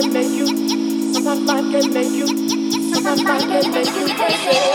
can make you. Sometimes can make you. Sometimes can make you crazy.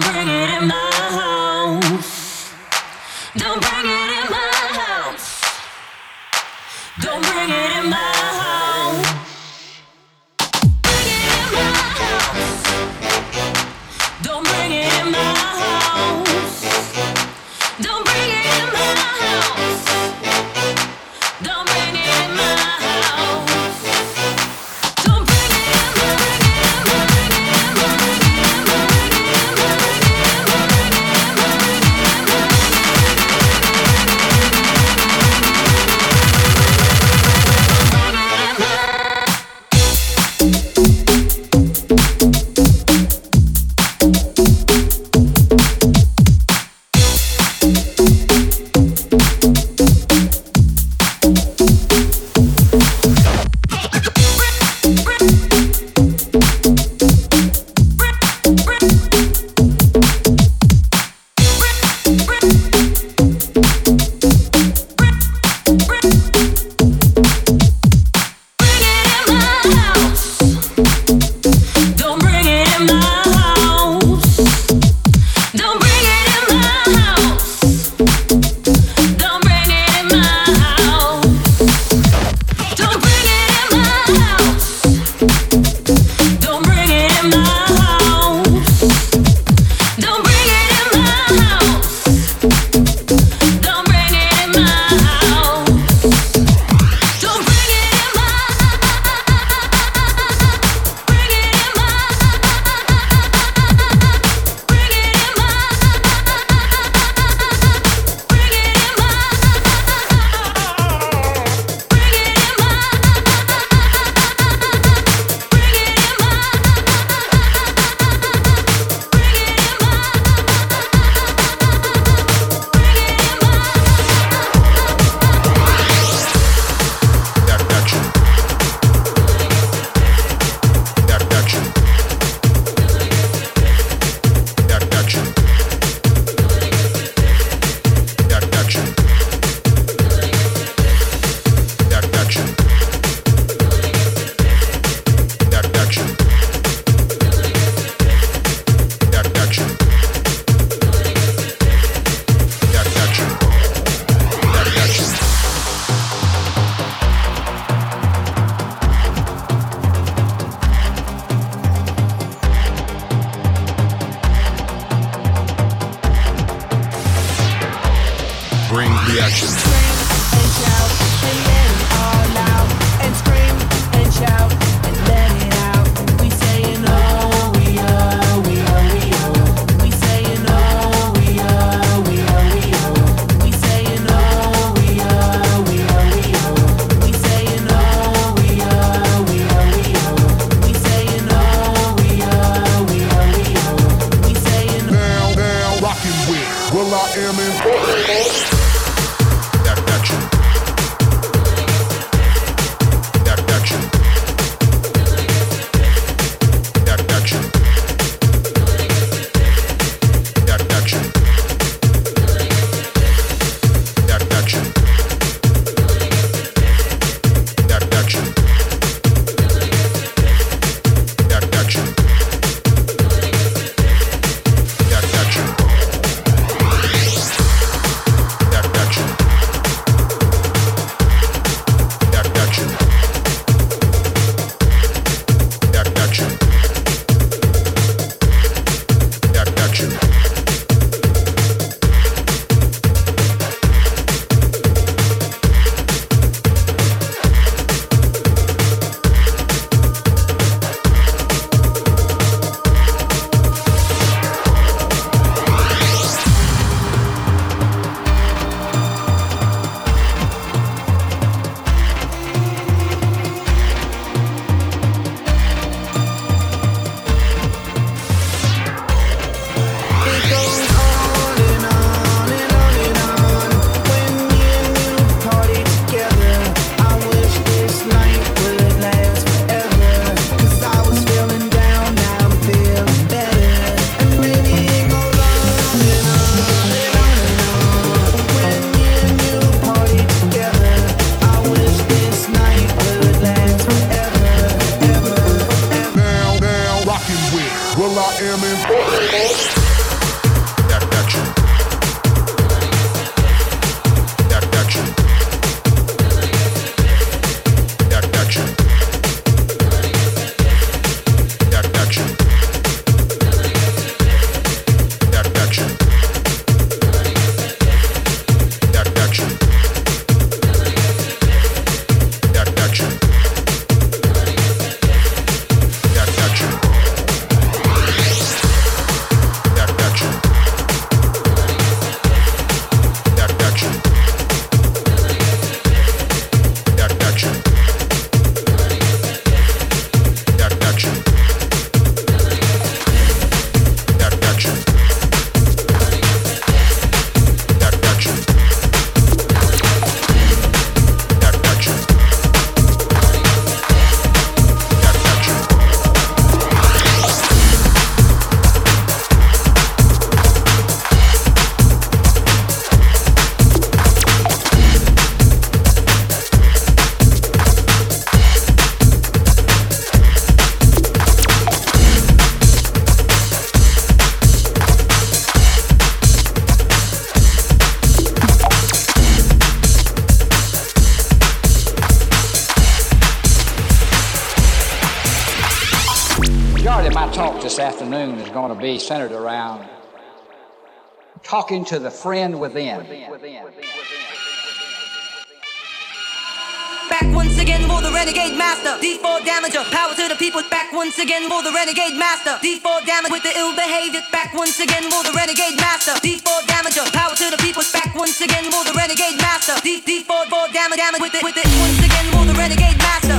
Don't bring it in my house. Don't bring it. be centered around talking to the friend within. Back once again for the renegade master, D4 damager, power to the people. Back once again for the renegade master, D4 damage with the ill behavior. Back once again for the renegade master, D4 damager, power to the people. Back once again for the renegade master, D4 damage with it with it. Once again for the renegade master.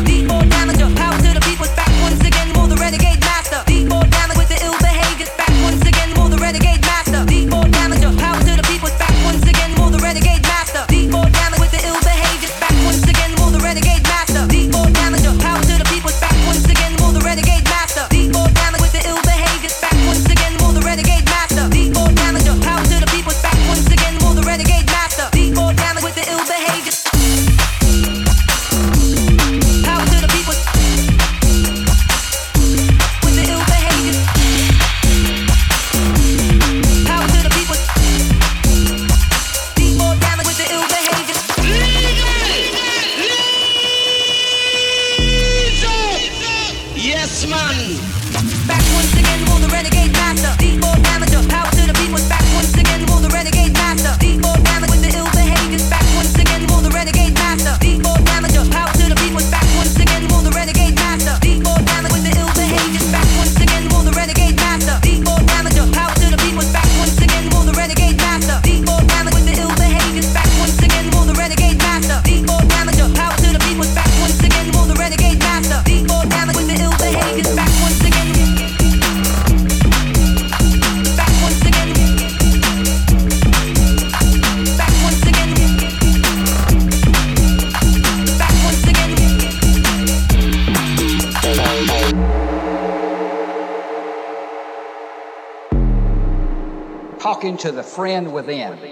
friend within.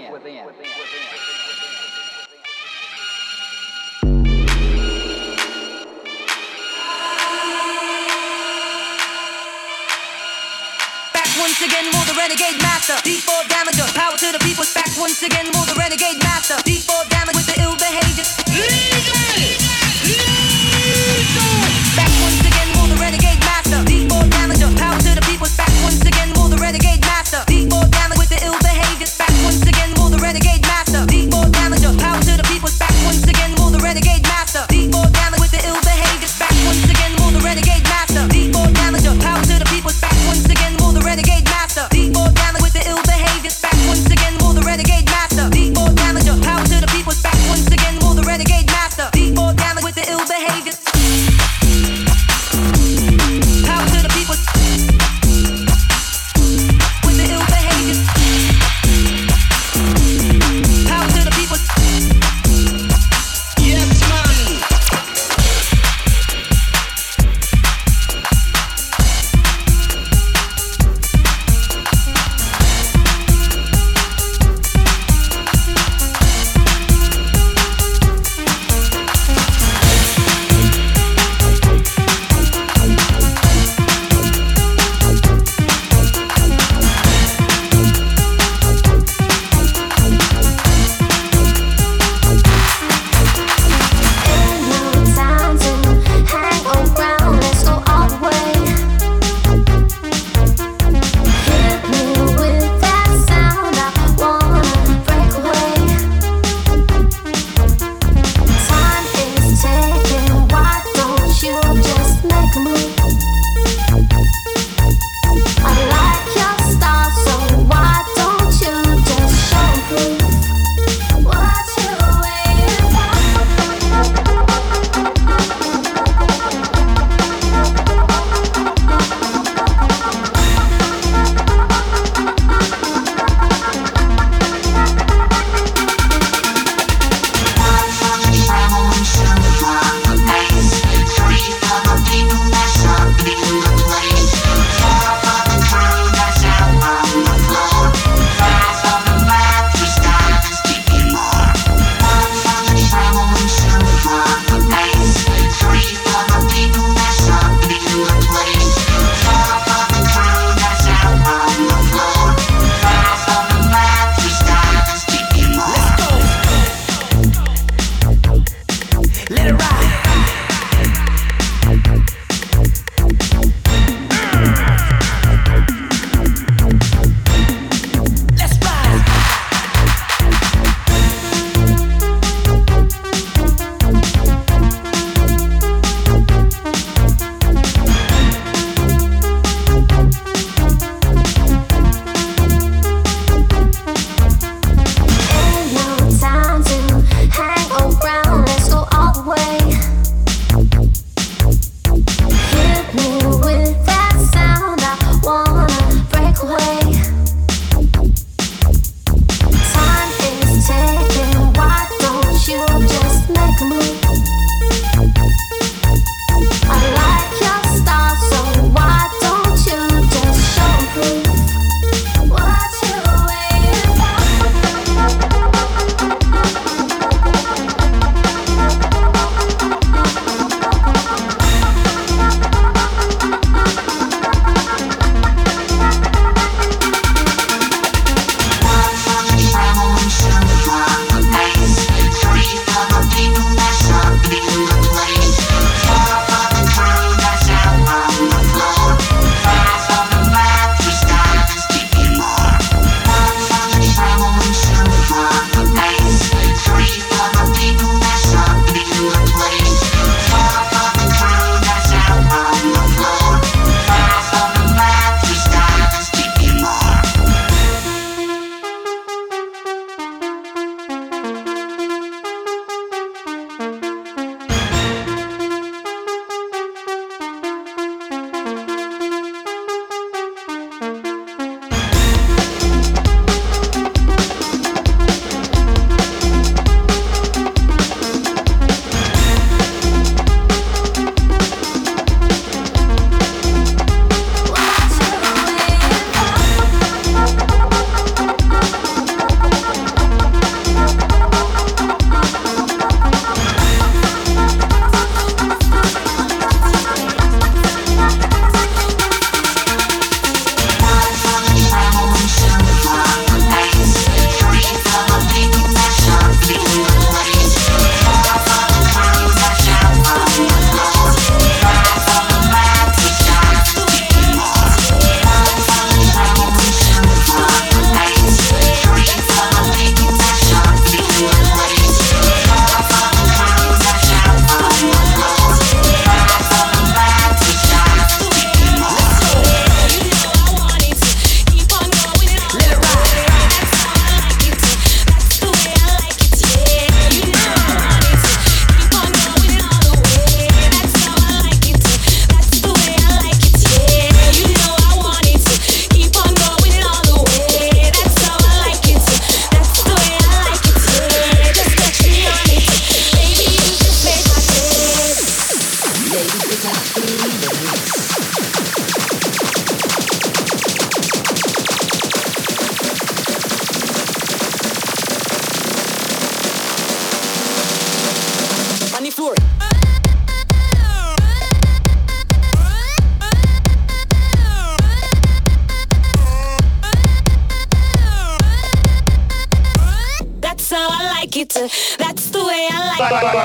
Way I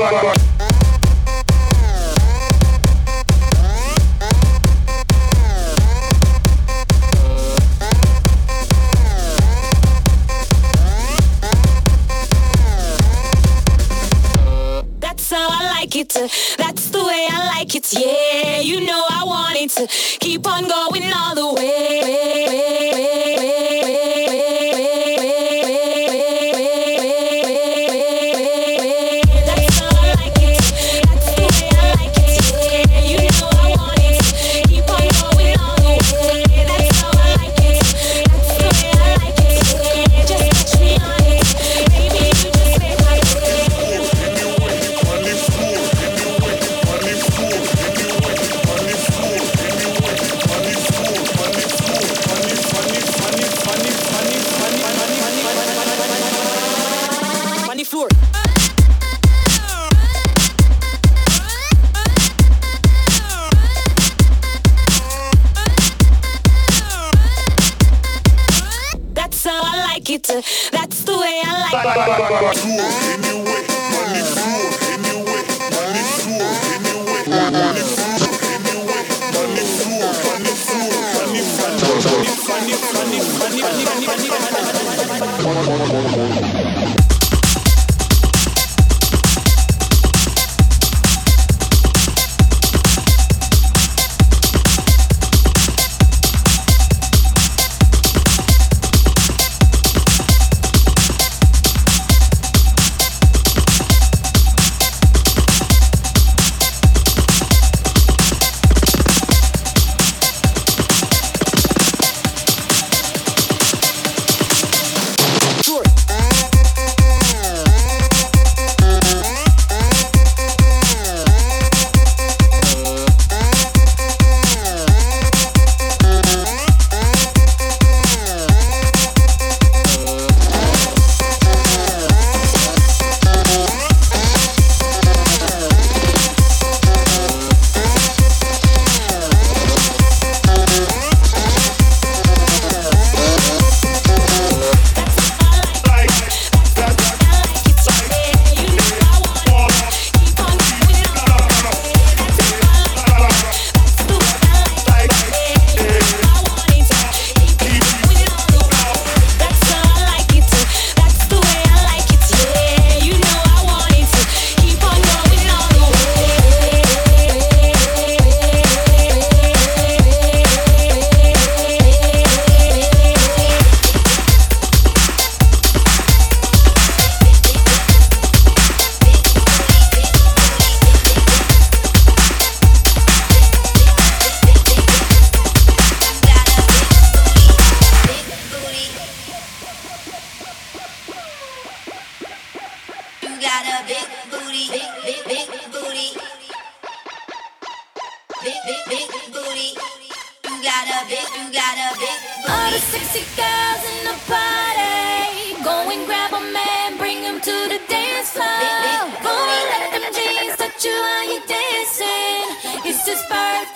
like it. like. That's the way I like it. Yeah, you know I want it to All the sexy girls in the party. Go and grab a man, bring him to the dance floor. Go and let them jeans touch you while you're dancing. It's just perfect.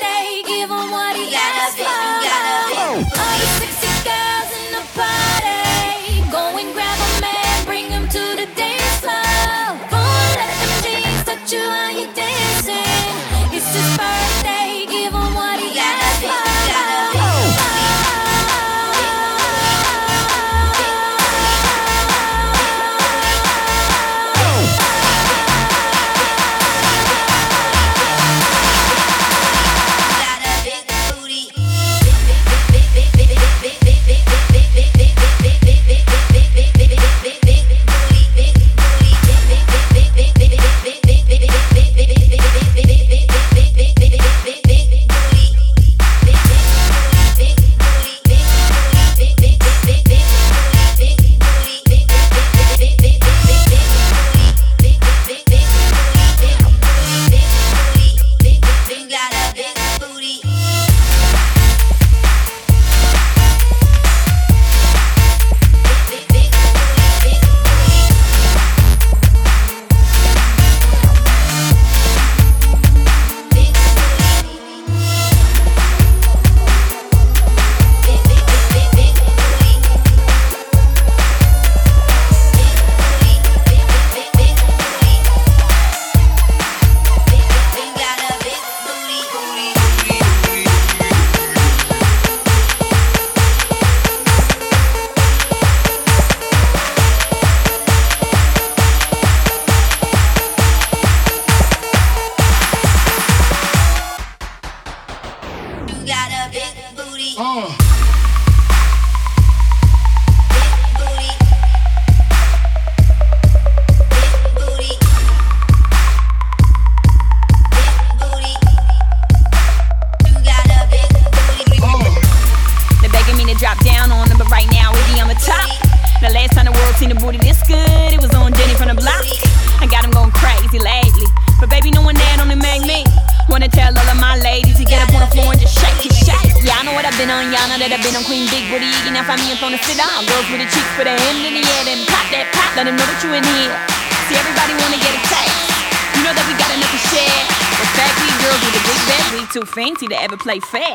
Fancy to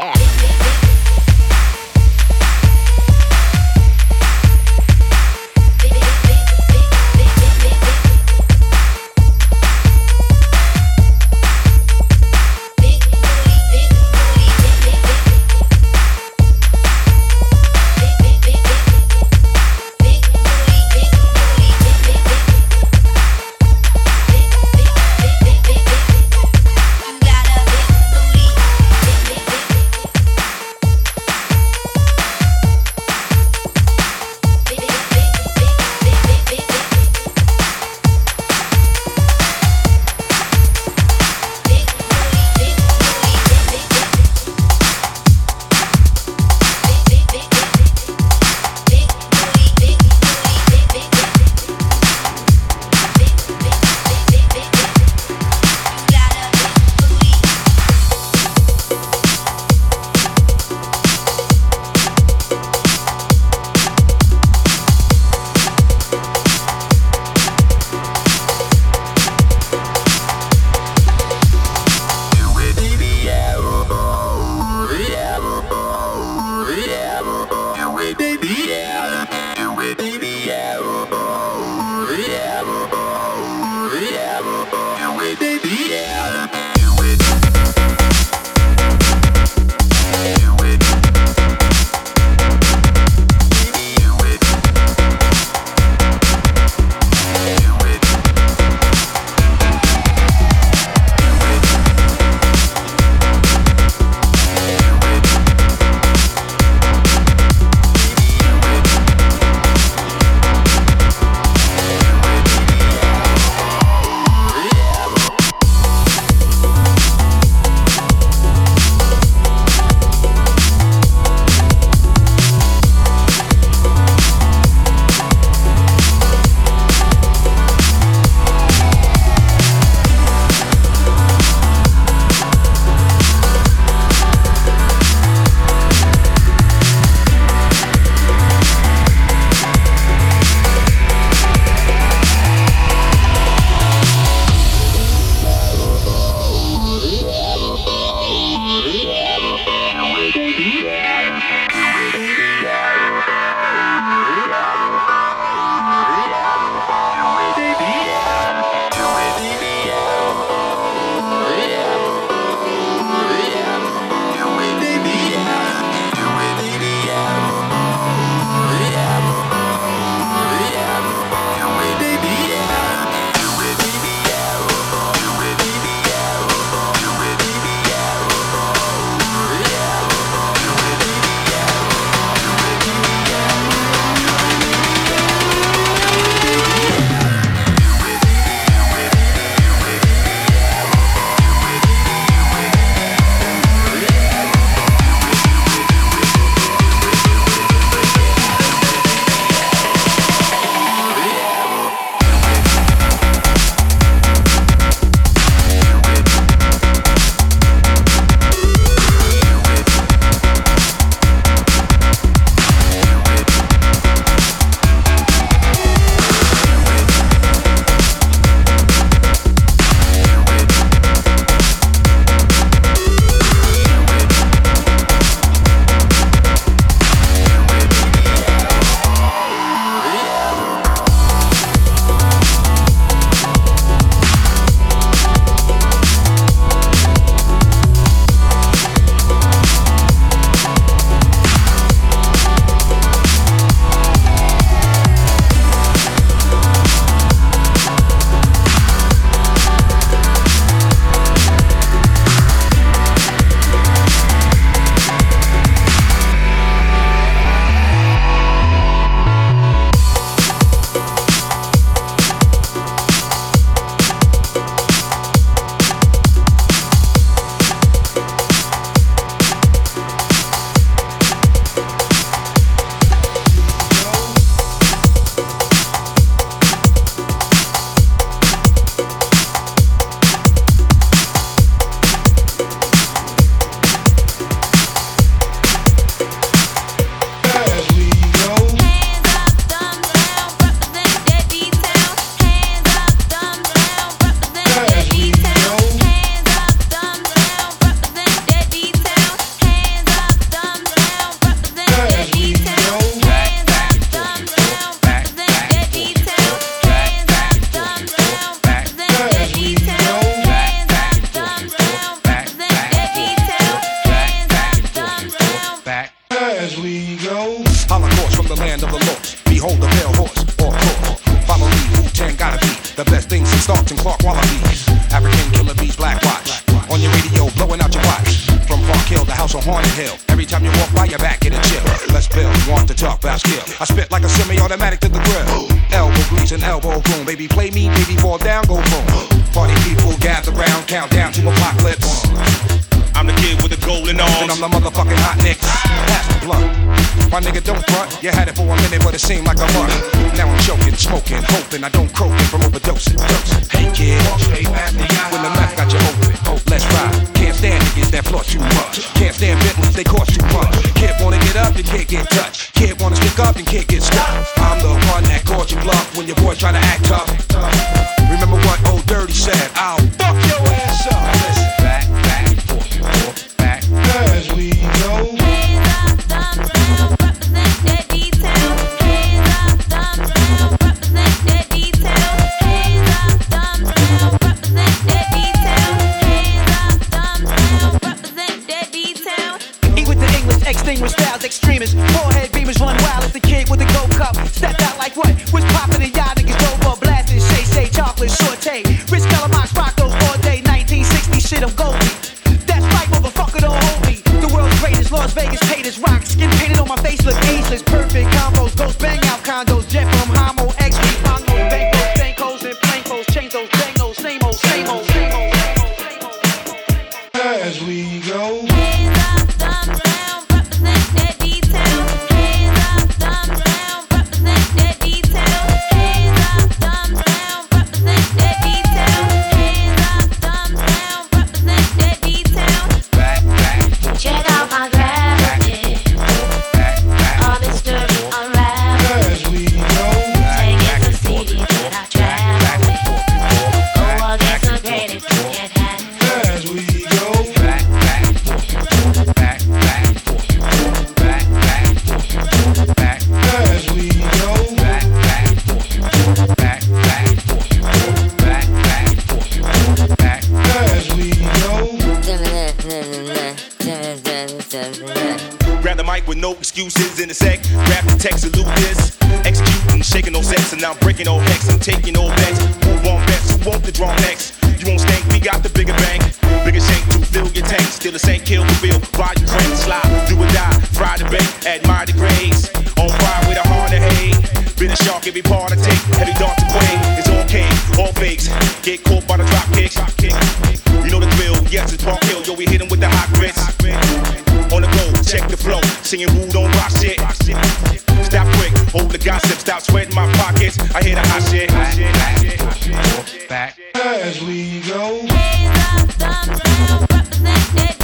around representing.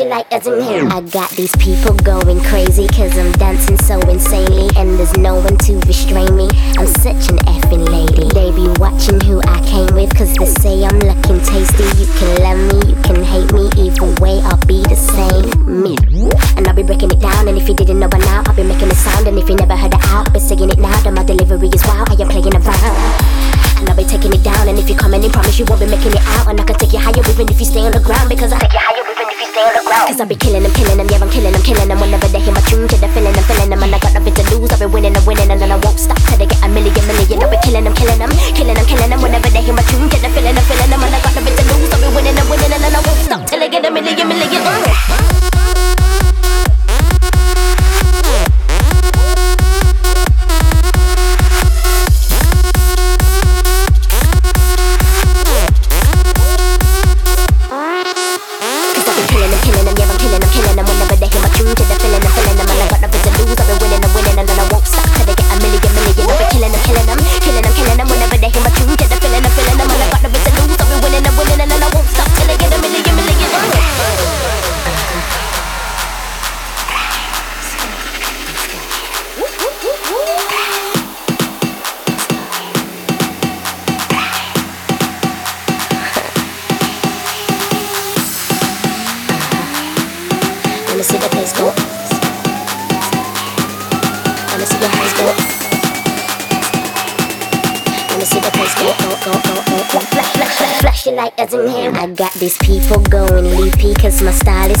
Light. I got these people going crazy cause I'm dancing so insanely and there's no one to restrain me. I'm such an effing lady. They be watching who I came with cause they say I'm looking tasty. You can love me, you can hate me, either way I'll be the same me. And I'll be breaking it down and if you didn't know by now, I'll be making a sound and if you never heard it out, Be singing it now, then my delivery is wild. I am playing around. And I'll be taking it down. And if you come in, promise you won't be making it out. And I can take you higher even if you stay on the ground. Because I take you higher even if you stay on the ground. Cause I be killing them, killing them, yeah, I'm killing them, killing them. Whenever they hear my tune, get the feeling, I'm feeling them. And I got nothing to lose. I'll be winning I'm winning, and then I won't stop till they get a million, million. I'll be killing them, killing them, killing them, killing them. Whenever they hear my tune, get the feeling, I'm feeling them. And I got nothing to lose. I'll be winning I'm winning, and then I won't stop till I get a million, million. Mm. Cause my style.